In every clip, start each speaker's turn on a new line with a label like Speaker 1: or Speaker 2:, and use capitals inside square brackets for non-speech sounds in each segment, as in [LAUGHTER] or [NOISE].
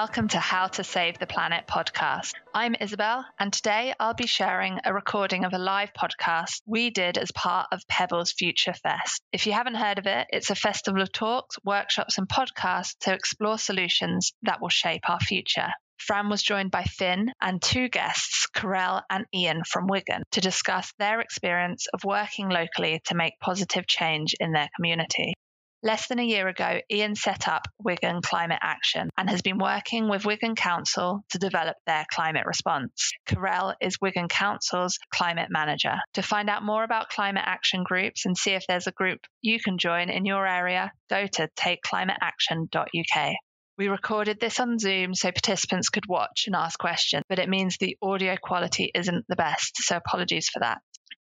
Speaker 1: welcome to How to Save the Planet podcast. I'm Isabel, and today I'll be sharing a recording of a live podcast we did as part of Pebbles Future Fest. If you haven't heard of it, it's a festival of talks, workshops, and podcasts to explore solutions that will shape our future. Fran was joined by Finn and two guests, Karel and Ian from Wigan, to discuss their experience of working locally to make positive change in their community. Less than a year ago, Ian set up Wigan Climate Action and has been working with Wigan Council to develop their climate response. Karel is Wigan Council's climate manager. To find out more about climate action groups and see if there's a group you can join in your area, go to takeclimateaction.uk. We recorded this on Zoom so participants could watch and ask questions, but it means the audio quality isn't the best, so apologies for that.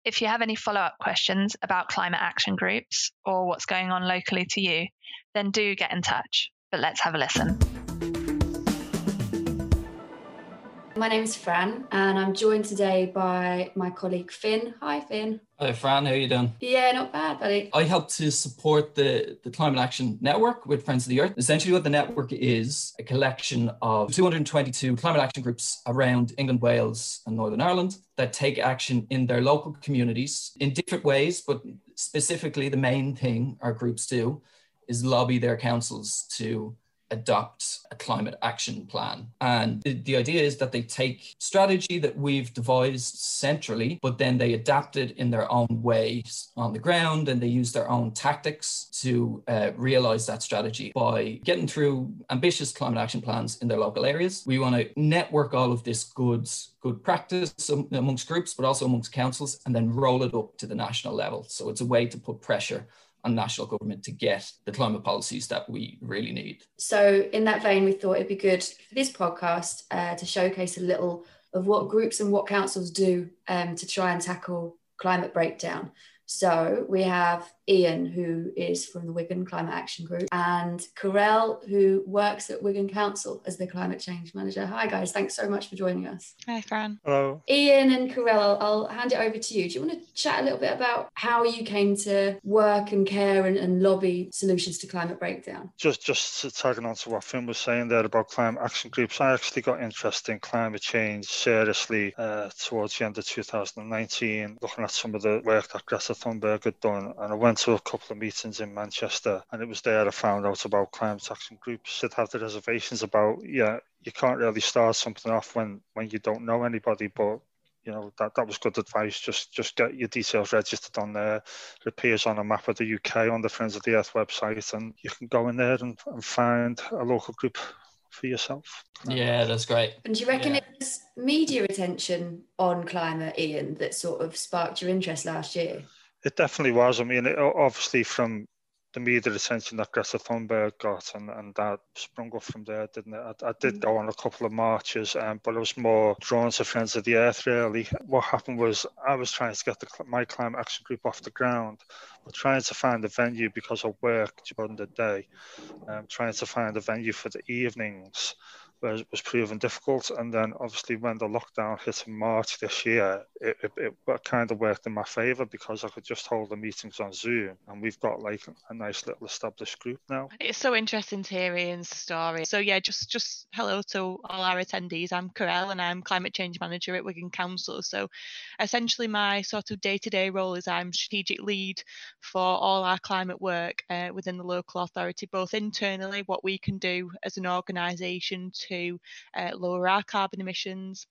Speaker 1: If you have any follow up questions about climate action groups or what's going on locally to you, then do get in touch. But let's have a listen.
Speaker 2: My name is Fran, and I'm joined today by my colleague Finn. Hi, Finn.
Speaker 3: Hi, Fran. How are you doing?
Speaker 2: Yeah, not bad, buddy.
Speaker 3: I help to support the, the Climate Action Network with Friends of the Earth. Essentially, what the network is a collection of 222 climate action groups around England, Wales, and Northern Ireland that take action in their local communities in different ways, but specifically, the main thing our groups do is lobby their councils to adopt a climate action plan. And the, the, idea is that they take strategy that we've devised centrally, but then they adapt it in their own ways on the ground and they use their own tactics to uh, realize that strategy by getting through ambitious climate action plans in their local areas. We want to network all of this goods good practice amongst groups, but also amongst councils, and then roll it up to the national level. So it's a way to put pressure on national government to get the climate policies that we really need.
Speaker 2: So, in that vein, we thought it'd be good for this podcast uh, to showcase a little of what groups and what councils do um, to try and tackle climate breakdown. So we have Ian, who is from the Wigan Climate Action Group, and Karel, who works at Wigan Council as the climate change manager. Hi, guys. Thanks so much for joining us.
Speaker 4: Hi, Fran.
Speaker 5: Hello.
Speaker 2: Ian and Karel, I'll, I'll hand it over to you. Do you want to chat a little bit about how you came to work and care and, and lobby solutions to climate breakdown?
Speaker 5: Just, just tagging on to what Finn was saying there about climate action groups, I actually got interested in climate change seriously uh, towards the end of 2019, looking at some of the work that Greta Thunberg had done. And I went to a couple of meetings in Manchester, and it was there I found out about climate action groups that have the reservations about, yeah, you can't really start something off when, when you don't know anybody, but you know that that was good advice. Just just get your details registered on there. It appears on a map of the UK on the Friends of the Earth website, and you can go in there and, and find a local group for yourself.
Speaker 3: Yeah, that's great.
Speaker 2: And do you reckon
Speaker 3: yeah.
Speaker 2: it was media attention on climate, Ian, that sort of sparked your interest last year?
Speaker 5: It definitely was. I mean, it, obviously from the media attention that Greta Thunberg got, and, and that sprung up from there, didn't it? I, I did mm. go on a couple of marches, um, but I was more drawn to Friends of the Earth, really. What happened was I was trying to get the, my climate action group off the ground, but trying to find a venue because I work during the day, um, trying to find a venue for the evenings was, was proven difficult. And then obviously when the lockdown hit in March this year, it, it, it kind of worked in my favour because I could just hold the meetings on Zoom and we've got like a nice little established group now.
Speaker 4: It's so interesting to hear Ian's story. So yeah, just just hello to all our attendees. I'm Karel and I'm climate change manager at Wigan Council. So essentially my sort of day-to-day role is I'm strategic lead for all our climate work uh, within the local authority, both internally, what we can do as an organisation to uh, lower our carbon emissions.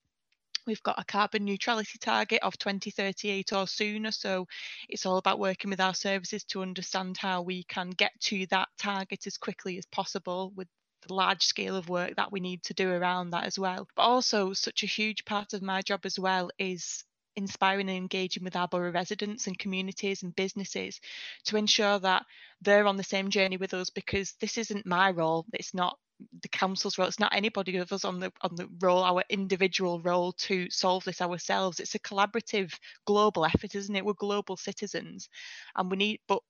Speaker 4: We've got a carbon neutrality target of 2038 or sooner. So it's all about working with our services to understand how we can get to that target as quickly as possible with the large scale of work that we need to do around that as well. But also, such a huge part of my job as well is inspiring and engaging with our borough residents and communities and businesses to ensure that they're on the same journey with us because this isn't my role it's not the council's role. It's not anybody of us on the on the role, our individual role to solve this ourselves. It's a collaborative global effort, isn't it? We're global citizens, and we need. But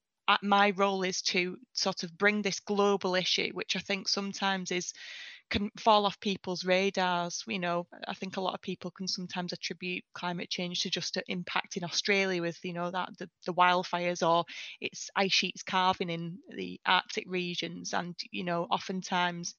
Speaker 4: my role is to sort of bring this global issue, which I think sometimes is can fall off people's radars. You know, I think a lot of people can sometimes attribute climate change to just an impact in Australia with, you know, that the, the wildfires or it's ice sheets carving in the Arctic regions. And, you know, oftentimes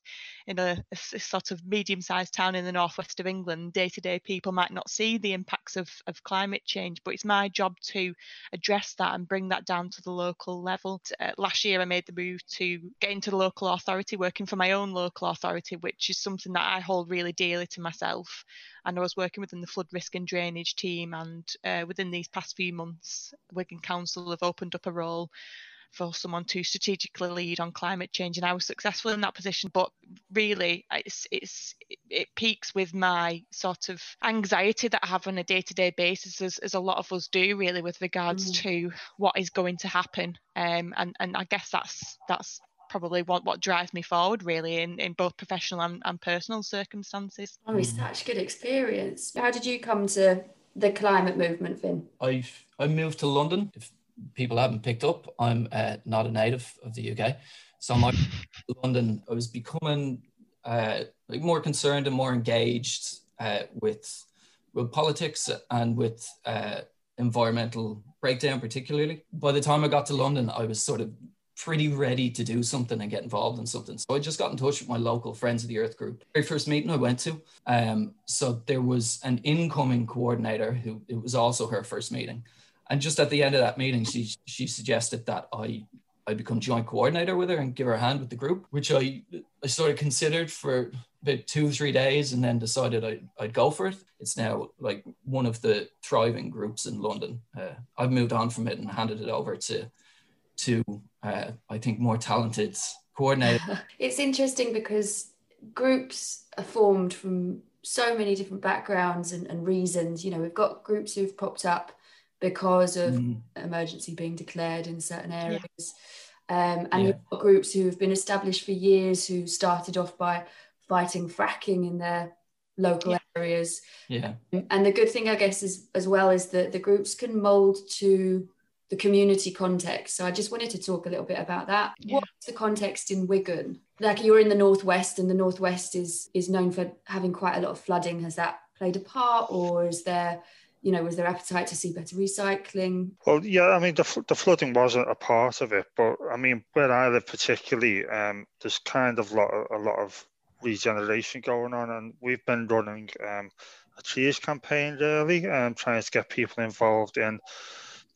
Speaker 4: in a, a sort of medium sized town in the northwest of England, day to day people might not see the impacts of, of climate change, but it's my job to address that and bring that down to the local level. Uh, last year, I made the move to get into the local authority, working for my own local authority, which is something that I hold really dearly to myself. And I was working within the flood risk and drainage team. And uh, within these past few months, Wigan Council have opened up a role for someone to strategically lead on climate change and I was successful in that position but really it's it's it peaks with my sort of anxiety that I have on a day-to-day basis as, as a lot of us do really with regards mm. to what is going to happen um, and and I guess that's that's probably what, what drives me forward really in, in both professional and, and personal circumstances.
Speaker 2: Oh, it's such a good experience. How did you come to the climate movement, Finn?
Speaker 3: I I moved to London. If people haven't picked up, I'm uh, not a native of the UK. So I'm [LAUGHS] London. I was becoming uh, like more concerned and more engaged uh, with with politics and with uh, environmental breakdown, particularly. By the time I got to London, I was sort of pretty ready to do something and get involved in something. So I just got in touch with my local Friends of the Earth group. Very first meeting I went to. Um, so there was an incoming coordinator who it was also her first meeting. And just at the end of that meeting, she she suggested that I I become joint coordinator with her and give her a hand with the group, which I I sort of considered for about two three days and then decided I'd, I'd go for it. It's now like one of the thriving groups in London. Uh, I've moved on from it and handed it over to to uh, I think more talented coordinator. [LAUGHS]
Speaker 2: it's interesting because groups are formed from so many different backgrounds and, and reasons. You know, we've got groups who've popped up because of mm. emergency being declared in certain areas. Yeah. Um, and yeah. you've got groups who have been established for years who started off by fighting fracking in their local
Speaker 3: yeah.
Speaker 2: areas.
Speaker 3: Yeah.
Speaker 2: And the good thing, I guess, is as well is that the groups can mold to the community context. So I just wanted to talk a little bit about that. Yeah. What's the context in Wigan? Like you're in the northwest, and the northwest is is known for having quite a lot of flooding. Has that played a part, or is there you know, was there appetite to see better recycling?
Speaker 5: Well, yeah, I mean, the, the flooding wasn't a part of it, but I mean, where I live particularly, um, there's kind of lot of, a lot of regeneration going on, and we've been running um, a trees campaign really, and um, trying to get people involved in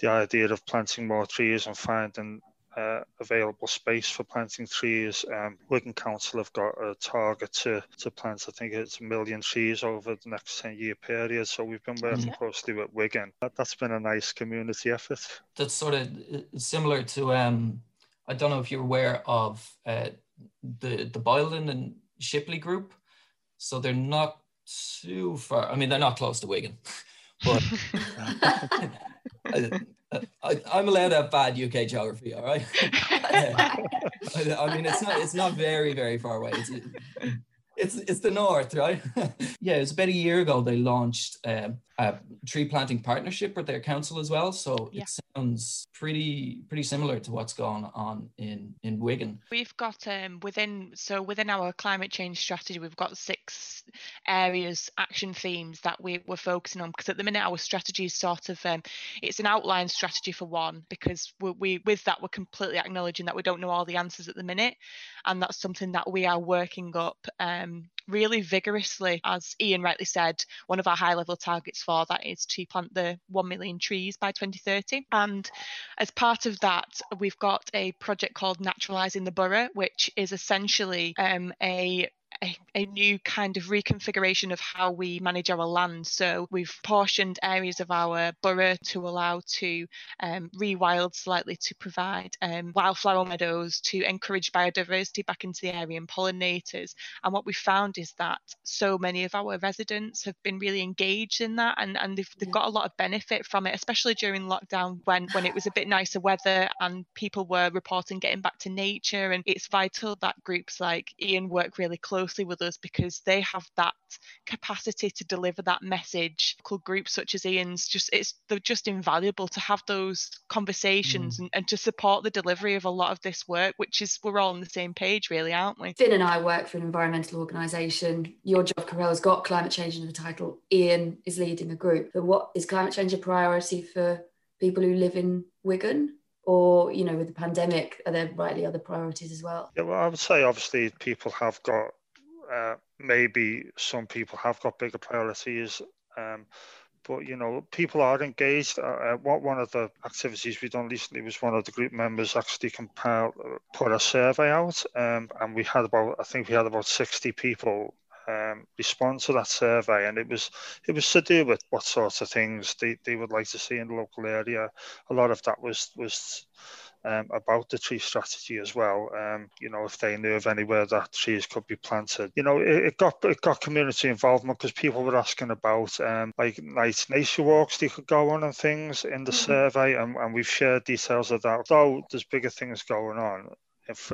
Speaker 5: the idea of planting more trees and finding uh, available space for planting trees. Um, Wigan Council have got a target to, to plant, I think it's a million trees over the next 10 year period. So we've been working mm-hmm. closely with Wigan. That, has been a nice community effort.
Speaker 3: That's sort of uh, similar to, um, I don't know if you're aware of uh, the, the Boylan and Shipley group. So they're not too far, I mean, they're not close to Wigan, [LAUGHS] but. [LAUGHS] I, am allowed to have bad UK geography, all right. [LAUGHS] I, I, mean, it's not it's not very very far away. It's, it's it's the north, right? [LAUGHS] yeah, it was about a year ago they launched um, a tree planting partnership with their council as well. So yeah. it sounds pretty pretty similar to what's going on in in Wigan.
Speaker 4: We've got um, within so within our climate change strategy, we've got six areas, action themes that we, we're focusing on. Because at the minute, our strategy is sort of um, it's an outline strategy for one. Because we, we with that we're completely acknowledging that we don't know all the answers at the minute, and that's something that we are working up um, really vigorously. As Ian rightly said, one of our high level targets for that is to plant the 1 million trees by 2030. And as part of that, we've got a project called Naturalising the Borough, which is essentially um, a a, a, new kind of reconfiguration of how we manage our land. So we've portioned areas of our borough to allow to um, rewild slightly to provide um, wildflower meadows to encourage biodiversity back into the area and pollinators. And what we found is that so many of our residents have been really engaged in that and, and they've, they've yeah. got a lot of benefit from it, especially during lockdown when, when it was a bit nicer weather and people were reporting getting back to nature. And it's vital that groups like Ian work really closely closely with us because they have that capacity to deliver that message. Local groups such as Ian's just it's they're just invaluable to have those conversations mm. and, and to support the delivery of a lot of this work, which is we're all on the same page really, aren't we?
Speaker 2: Finn and I work for an environmental organisation. Your job, Carel, has got climate change in the title. Ian is leading a group. But what is climate change a priority for people who live in Wigan? or you know with the pandemic are there rightly other priorities as well
Speaker 5: yeah well i would say obviously people have got uh, maybe some people have got bigger priorities um, but you know people are engaged. Uh, uh what one of the activities we've done recently was one of the group members actually compiled put a survey out um, and we had about i think we had about 60 people um, respond to that survey, and it was it was to do with what sorts of things they, they would like to see in the local area. A lot of that was was um, about the tree strategy as well. Um, you know, if they knew of anywhere that trees could be planted, you know, it, it got it got community involvement because people were asking about um, like nice nature walks they could go on and things in the mm-hmm. survey, and, and we've shared details of that. Though there's bigger things going on,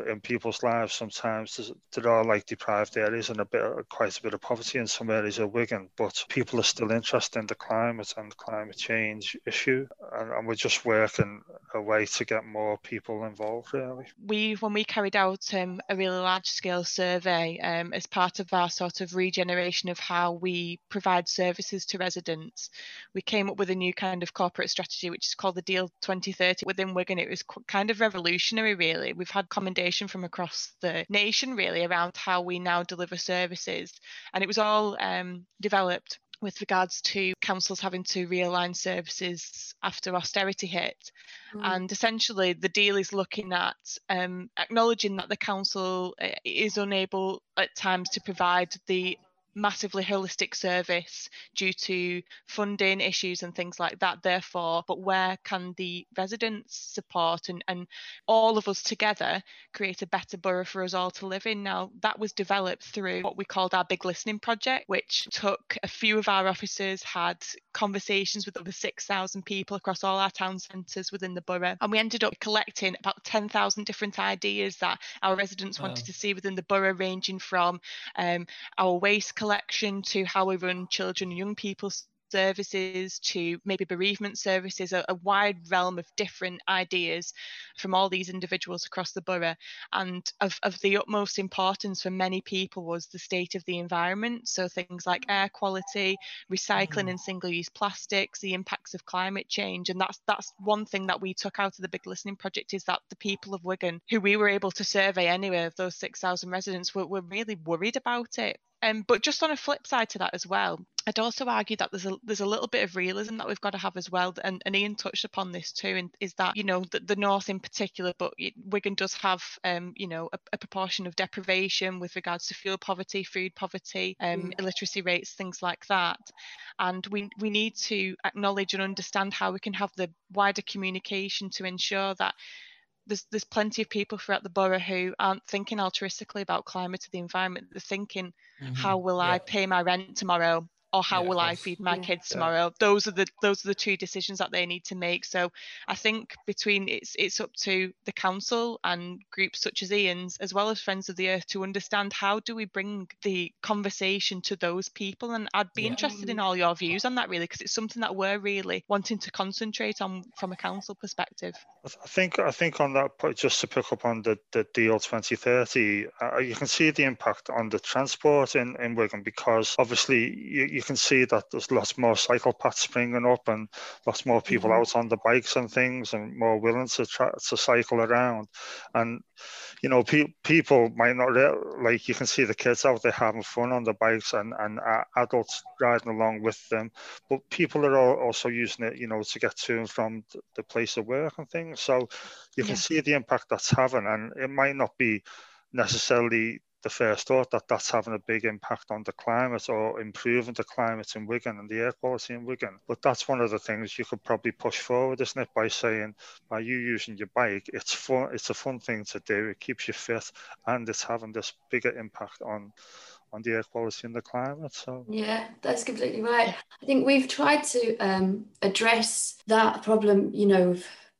Speaker 5: in people's lives sometimes there are like deprived areas and a bit quite a bit of poverty in some areas of Wigan but people are still interested in the climate and the climate change issue and, and we're just working a way to get more people involved really.
Speaker 4: We when we carried out um, a really large scale survey um, as part of our sort of regeneration of how we provide services to residents we came up with a new kind of corporate strategy which is called the deal 2030 within Wigan it was kind of revolutionary really. We've had recommendation from across the nation, really, around how we now deliver services. And it was all um, developed with regards to councils having to realign services after austerity hit. Mm. And essentially, the deal is looking at um, acknowledging that the council uh, is unable at times to provide the massively holistic service due to funding issues and things like that therefore but where can the residents support and, and all of us together create a better borough for us all to live in? Now that was developed through what we called our big listening project which took a few of our officers had conversations with over 6,000 people across all our town centres within the borough and we ended up collecting about 10,000 different ideas that our residents wanted to see within the borough ranging from um, our waste collection collection to how we run children and young people's services to maybe bereavement services, a, a, wide realm of different ideas from all these individuals across the borough. And of, of the utmost importance for many people was the state of the environment. So things like air quality, recycling mm. and single-use plastics, the impacts of climate change. And that's that's one thing that we took out of the big listening project is that the people of Wigan, who we were able to survey anyway of those 6,000 residents, were, were really worried about it. Um, but just on a flip side to that as well, I'd also argue that there's a there's a little bit of realism that we've got to have as well, and, and Ian touched upon this too, and is that you know the, the north in particular, but Wigan does have um, you know a, a, proportion of deprivation with regards to fuel poverty, food poverty, um, mm. illiteracy rates, things like that, and we we need to acknowledge and understand how we can have the wider communication to ensure that there's there's plenty of people throughout the borough who aren't thinking altruistically about climate or the environment. They're thinking, mm-hmm. how will yeah. I pay my rent tomorrow? Or how yeah, will I feed my yeah, kids tomorrow? Yeah. Those are the those are the two decisions that they need to make. So I think between it's it's up to the council and groups such as Ian's as well as Friends of the Earth to understand how do we bring the conversation to those people. And I'd be interested in all your views on that really because it's something that we're really wanting to concentrate on from a council perspective.
Speaker 5: I think I think on that point, just to pick up on the, the deal 2030, uh, you can see the impact on the transport in, in Wigan because obviously you, you can see that there's lots more cycle paths springing up and lots more people mm-hmm. out on the bikes and things and more willing to try to cycle around. And you know, pe- people might not re- like you can see the kids out there having fun on the bikes and and uh, adults riding along with them, but people are also using it, you know, to get to and from the place of work and things. So you can yeah. see the impact that's having, and it might not be necessarily the first thought that that's having a big impact on the climate or improving the climate in Wigan and the air quality in Wigan. But that's one of the things you could probably push forward, isn't it? By saying, by you using your bike, it's fun. It's a fun thing to do. It keeps you fit, and it's having this bigger impact on on the air quality and the climate. So
Speaker 2: yeah, that's completely right. I think we've tried to um, address that problem. You know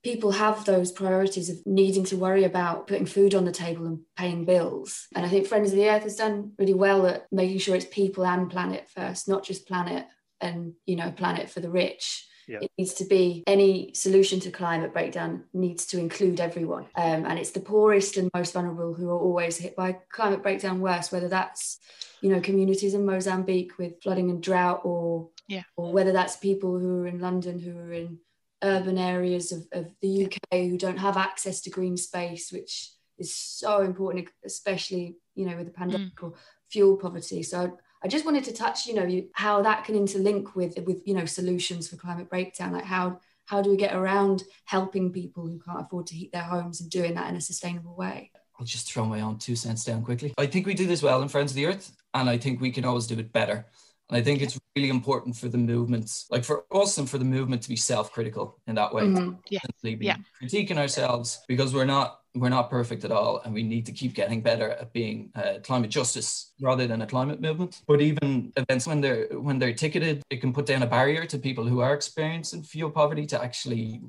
Speaker 2: people have those priorities of needing to worry about putting food on the table and paying bills. And I think Friends of the Earth has done really well at making sure it's people and planet first, not just planet and you know planet for the rich yeah. It needs to be any solution to climate breakdown needs to include everyone. Um, and it's the poorest and most vulnerable who are always hit by climate breakdown worse, whether that's, you know, communities in Mozambique with flooding and drought or
Speaker 4: yeah.
Speaker 2: or whether that's people who are in London who are in urban areas of, of the UK who don't have access to green space, which is so important, especially, you know, with the pandemic mm. or fuel poverty. So I just wanted to touch, you know, you, how that can interlink with with you know solutions for climate breakdown. Like how how do we get around helping people who can't afford to heat their homes and doing that in a sustainable way?
Speaker 3: I'll just throw my own two cents down quickly. I think we do this well in Friends of the Earth, and I think we can always do it better. And I think it's really important for the movements, like for us and for the movement to be self-critical in that way.
Speaker 4: Mm-hmm. Yeah.
Speaker 3: Yeah. critiquing ourselves because we're not we're not perfect at all and we need to keep getting better at being uh, climate justice rather than a climate movement but even events when they're when they're ticketed it can put down a barrier to people who are experiencing fuel poverty to actually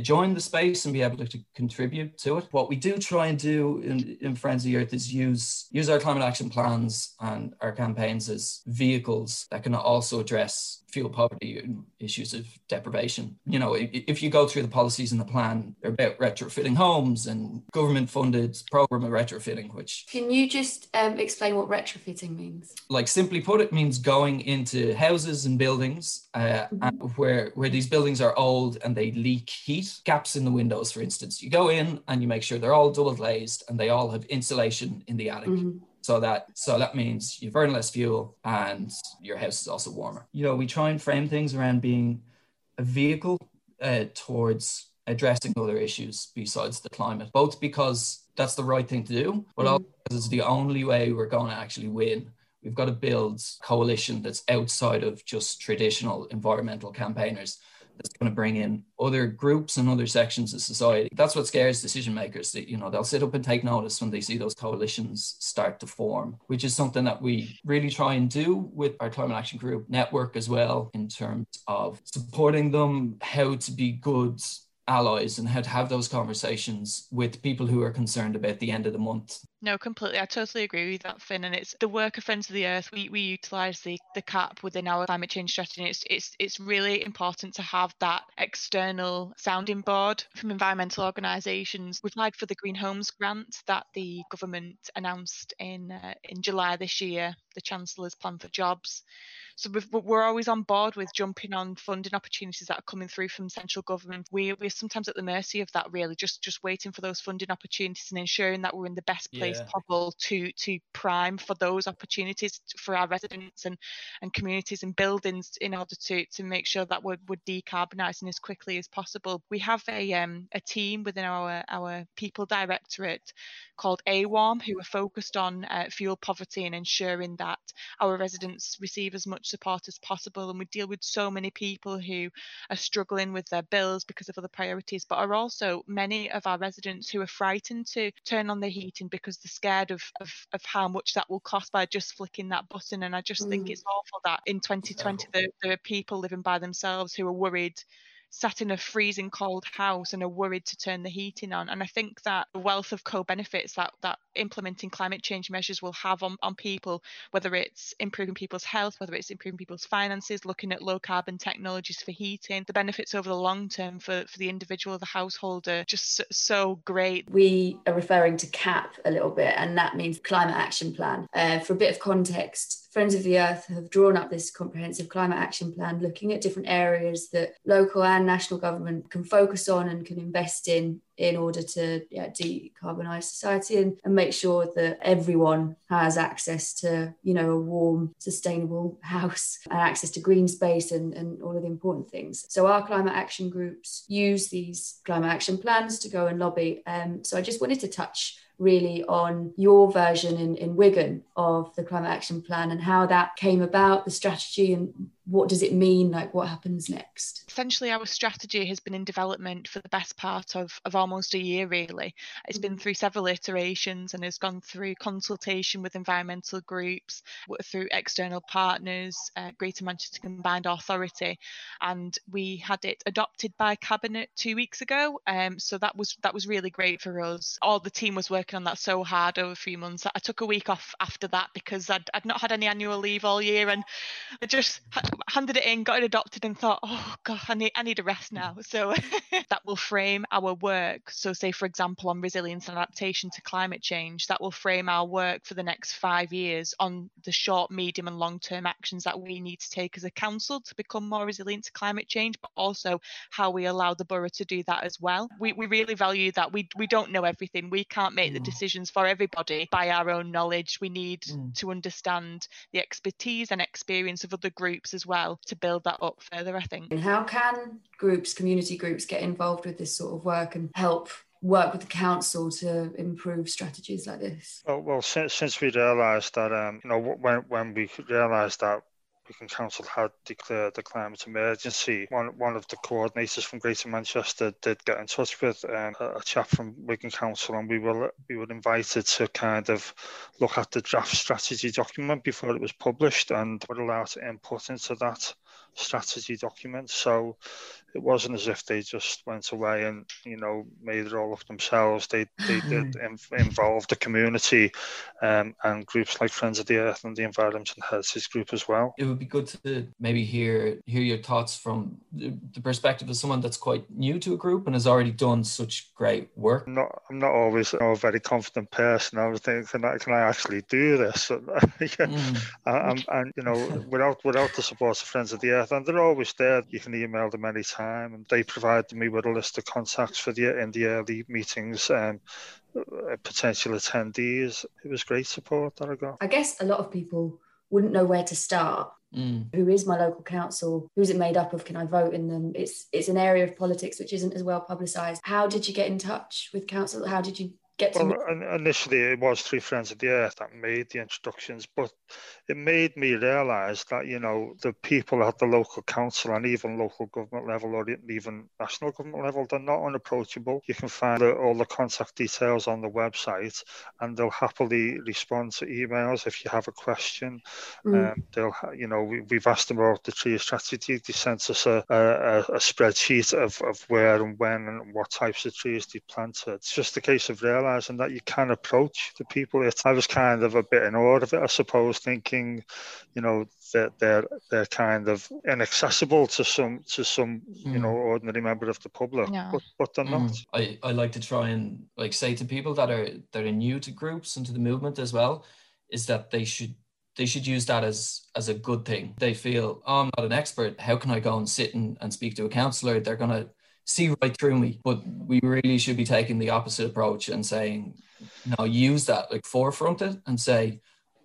Speaker 3: join the space and be able to contribute to it. What we do try and do in, in Friends of the Earth is use use our climate action plans and our campaigns as vehicles that can also address fuel poverty and issues of deprivation. You know, if you go through the policies in the plan, they're about retrofitting homes and government funded program of retrofitting, which.
Speaker 2: Can you just um, explain what retrofitting means?
Speaker 3: Like simply put, it means going into houses and buildings uh, mm-hmm. where, where these buildings are old and they leak heat, gaps in the windows, for instance. You go in and you make sure they're all double glazed and they all have insulation in the attic. Mm-hmm so that so that means you burn less fuel and your house is also warmer you know we try and frame things around being a vehicle uh, towards addressing other issues besides the climate both because that's the right thing to do but mm. also because it's the only way we're going to actually win we've got to build coalition that's outside of just traditional environmental campaigners that's going to bring in other groups and other sections of society. That's what scares decision makers. That you know they'll sit up and take notice when they see those coalitions start to form, which is something that we really try and do with our climate action group network as well, in terms of supporting them, how to be good allies and how to have those conversations with people who are concerned about the end of the month.
Speaker 4: No, completely. I totally agree with that, Finn. And it's the work of Friends of the Earth. We we utilise the the CAP within our climate change strategy. It's it's it's really important to have that external sounding board from environmental organisations. We've applied for the Green Homes grant that the government announced in uh, in July this year. The Chancellor's plan for jobs. So we're always on board with jumping on funding opportunities that are coming through from central government. We, we're sometimes at the mercy of that, really, just just waiting for those funding opportunities and ensuring that we're in the best place yeah. Possible to to prime for those opportunities for our residents and, and communities and buildings in order to to make sure that we're, we're decarbonising as quickly as possible. We have a um, a team within our our people directorate called AWARM who are focused on uh, fuel poverty and ensuring that our residents receive as much support as possible. And we deal with so many people who are struggling with their bills because of other priorities, but are also many of our residents who are frightened to turn on the heating because they're scared of, of, of how much that will cost by just flicking that button. And I just mm. think it's awful that in 2020 there, there are people living by themselves who are worried sat in a freezing cold house and are worried to turn the heating on. And I think that the wealth of co-benefits that that implementing climate change measures will have on, on people, whether it's improving people's health, whether it's improving people's finances, looking at low carbon technologies for heating, the benefits over the long term for, for the individual, the householder, just so, so great.
Speaker 2: We are referring to CAP a little bit, and that means Climate Action Plan. Uh, for a bit of context, Friends of the Earth have drawn up this comprehensive climate action plan looking at different areas that local and national government can focus on and can invest in in order to yeah, decarbonize society and, and make sure that everyone has access to you know a warm sustainable [LAUGHS] house and access to green space and, and all of the important things. So our climate action groups use these climate action plans to go and lobby. Um, so i just wanted to touch really on your version in, in Wigan of the climate action plan and how that came about, the strategy and what does it mean? Like, what happens next?
Speaker 4: Essentially, our strategy has been in development for the best part of, of almost a year, really. It's been mm. through several iterations and has gone through consultation with environmental groups, through external partners, uh, Greater Manchester Combined Authority, and we had it adopted by Cabinet two weeks ago. Um, so that was that was really great for us. All the team was working on that so hard over a few months. I took a week off after that because I'd, I'd not had any annual leave all year and I just handed it in, got it adopted, and thought, oh god, I need I need a rest now. So [LAUGHS] that will frame our work. So say for example on resilience and adaptation to climate change, that will frame our work for the next five years on the short, medium, and long term actions that we need to take as a council to become more resilient to climate change, but also how we allow the borough to do that as well. We we really value that. We we don't know everything. We can't make mm. the decisions for everybody by our own knowledge. We need mm. to understand the expertise and experience of other groups as well to build that up further, I think.
Speaker 2: And how can groups, community groups, get involved with this sort of work and help work with the council to improve strategies like this?
Speaker 5: Well, well since, since we realised that, um, you know, when, when we realised that Wigan Council had declared the climate emergency. One one of the coordinators from Greater Manchester did get in touch with um, a chap from Wigan Council, and we were we were invited to kind of look at the draft strategy document before it was published, and were allowed to input into that strategy document. So it wasn't as if they just went away and you know made it all up themselves. They they did involve the community um, and groups like Friends of the Earth and the Environment and Heritage Group as well.
Speaker 3: It would be good to maybe hear hear your thoughts from the, perspective of someone that's quite new to a group and has already done such great work.
Speaker 5: I'm not I'm not always a very confident person. I was thinking, can I, can I actually do this? And, mm. and, and you know, without without the support of Friends of the Earth, and they're always there. You can email them anytime time, and they provided me with a list of contacts for the in the early meetings and uh, potential attendees. It was great support that I got.
Speaker 2: I guess a lot of people wouldn't know where to start. Mm. Who is my local council? Who's it made up of? Can I vote in them? It's it's an area of politics which isn't as well publicised. How did you get in touch with council? How did you get to
Speaker 5: well, initially it was three friends of the earth that made the introductions but it made me realize that you know the people at the local council and even local government level or even national government level they're not unapproachable. You can find all the contact details on the website and they'll happily respond to emails if you have a question. Mm. um, they'll you know we, have asked them about the tree strategy. They sent us a, a, a spreadsheet of, of where and when and what types of trees they planted. It's just a case of realizing realizing that you can approach the people. It, I was kind of a bit in awe of it, I suppose, thinking, you know, that they're they're kind of inaccessible to some to some mm. you know mm. ordinary member of the public, yeah. but but they're mm. not.
Speaker 3: I, I like to try and like say to people that are that are new to groups and to the movement as well, is that they should they should use that as as a good thing. They feel, oh, I'm not an expert. How can I go and sit and, and speak to a counselor? They're gonna see right through me. But we really should be taking the opposite approach and saying, no, use that, like forefront it and say,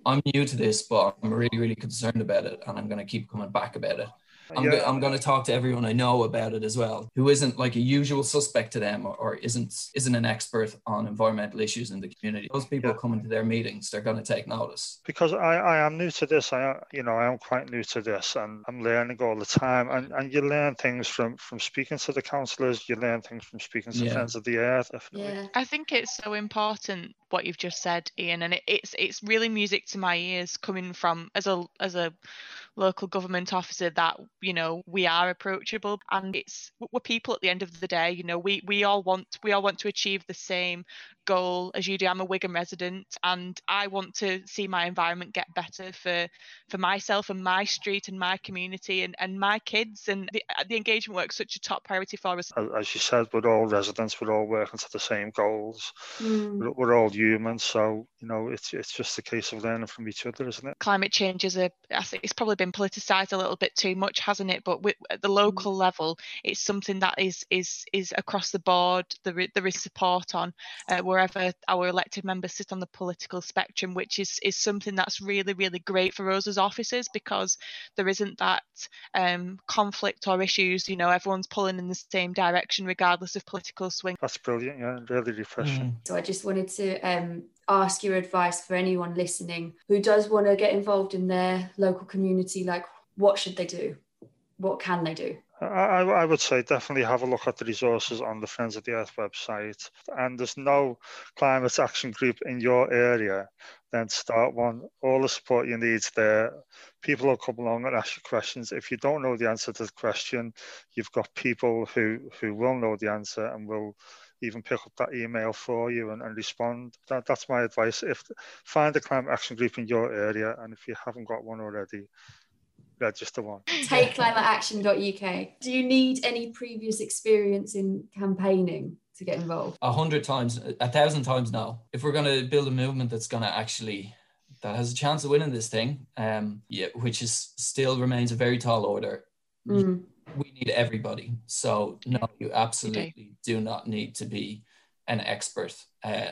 Speaker 3: I'm new to this, but I'm really, really concerned about it and I'm going to keep coming back about it. I'm, yeah. go- I'm going to talk to everyone I know about it as well, who isn't like a usual suspect to them or, or isn't isn't an expert on environmental issues in the community. Those people yeah. coming to their meetings, they're going to take notice.
Speaker 5: Because I, I am new to this. I you know I am quite new to this, and I'm learning all the time. And and you learn things from from speaking to the councillors. You learn things from speaking to yeah. friends of the earth.
Speaker 4: Definitely. Yeah. I think it's so important what you've just said, Ian, and it, it's it's really music to my ears coming from as a as a local government officer that you know we are approachable. And it's we're people at the end of the day you know we we all want we all want to achieve the same goal as you do i'm a wigan resident and i want to see my environment get better for for myself and my street and my community and, and my kids and the, the engagement work such a top priority for us
Speaker 5: as you said we're all residents we're all working to the same goals mm. we're, we're all human so you know it's it's just a case of learning from each other isn't it
Speaker 4: climate change is a i think it's probably been been politicized a little bit too much, hasn't it? But with, at the mm. local mm. level, it's something that is is is across the board. There, there is support on uh, wherever our elected members sit on the political spectrum, which is is something that's really really great for us as officers because there isn't that um, conflict or issues. You know, everyone's pulling in the same direction regardless of political swing.
Speaker 5: That's brilliant. Yeah, really refreshing.
Speaker 2: Mm. So I just wanted to um, ask your advice for anyone listening who does want to get involved in their local community like what should they do? What can they do?
Speaker 5: I, I, would say definitely have a look at the resources on the Friends of the Earth website. And there's no climate action group in your area, then start one. All the support you need there. People will come along and ask you questions. If you don't know the answer to the question, you've got people who, who will know the answer and will even pick up that email for you and, and respond. That, that's my advice. If find a climate action group in your area, and if you haven't got one already, register one.
Speaker 2: TakeClimateAction.uk. Do you need any previous experience in campaigning to get involved?
Speaker 3: A hundred times, a thousand times now. If we're going to build a movement that's going to actually that has a chance of winning this thing, um, yeah, which is still remains a very tall order. Mm. We need everybody. So no, you absolutely okay. do not need to be an expert. Uh,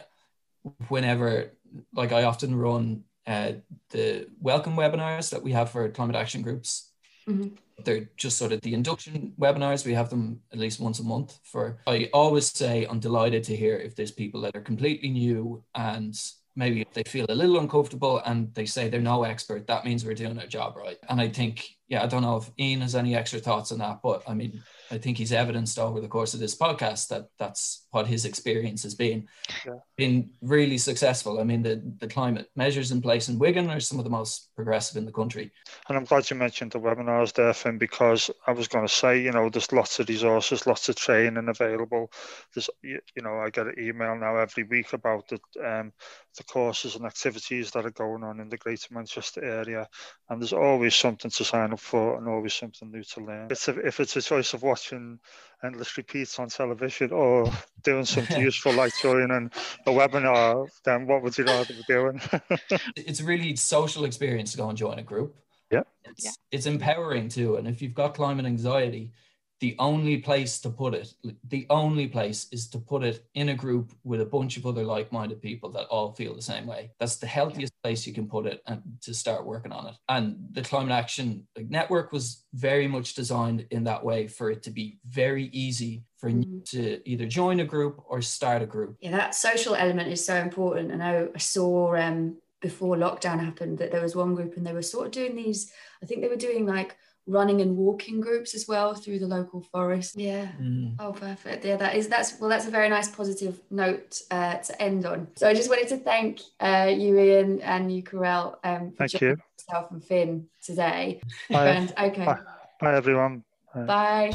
Speaker 3: whenever, like I often run uh, the welcome webinars that we have for climate action groups. Mm-hmm. They're just sort of the induction webinars. We have them at least once a month. For I always say I'm delighted to hear if there's people that are completely new and maybe if they feel a little uncomfortable and they say they're no expert, that means we're doing our job right. And I think, yeah, I don't know if Ian has any extra thoughts on that, but I mean, I think he's evidenced over the course of this podcast that that's what his experience has been. Yeah. Been really successful. I mean, the, the climate measures in place in Wigan are some of the most progressive in the country.
Speaker 5: And I'm glad you mentioned the webinars there, Finn, because I was going to say, you know, there's lots of resources, lots of training available. There's, you know, I get an email now every week about the, um, the courses and activities that are going on in the Greater Manchester area. And there's always something to sign up for and always something new to learn. It's a, if it's a choice of watching endless repeats on television or doing something [LAUGHS] useful like joining a webinar, then what would you rather be doing? [LAUGHS]
Speaker 3: it's a really social experience to go and join a group.
Speaker 5: Yeah.
Speaker 3: It's, yeah. it's empowering too. And if you've got climate anxiety, the only place to put it, the only place is to put it in a group with a bunch of other like-minded people that all feel the same way. That's the healthiest place you can put it and to start working on it. And the Climate Action Network was very much designed in that way for it to be very easy for mm. you to either join a group or start a group.
Speaker 2: Yeah, that social element is so important. I know I saw um, before lockdown happened that there was one group and they were sort of doing these, I think they were doing like running and walking groups as well through the local forest. Yeah. Mm. Oh, perfect. Yeah, that is that's well, that's a very nice positive note uh, to end on. So I just wanted to thank uh, you, Ian, and you, Carel, um,
Speaker 5: for thank you.
Speaker 2: yourself and Finn today.
Speaker 5: Bye. And, okay. Bye, Bye everyone.
Speaker 2: Bye.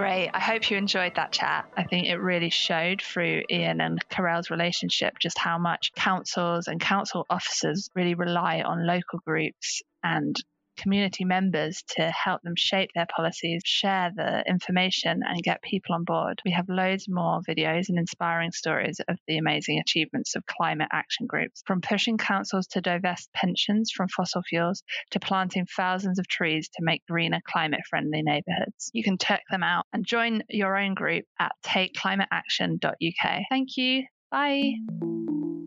Speaker 1: Great. I hope you enjoyed that chat. I think it really showed through Ian and Carel's relationship just how much councils and council officers really rely on local groups and community members to help them shape their policies, share the information, and get people on board. We have loads more videos and inspiring stories of the amazing achievements of climate action groups, from pushing councils to divest pensions from fossil fuels to planting thousands of trees to make greener, climate friendly neighbourhoods. You can check them out and join your own group at takeclimateaction.uk. Thank you. Bye.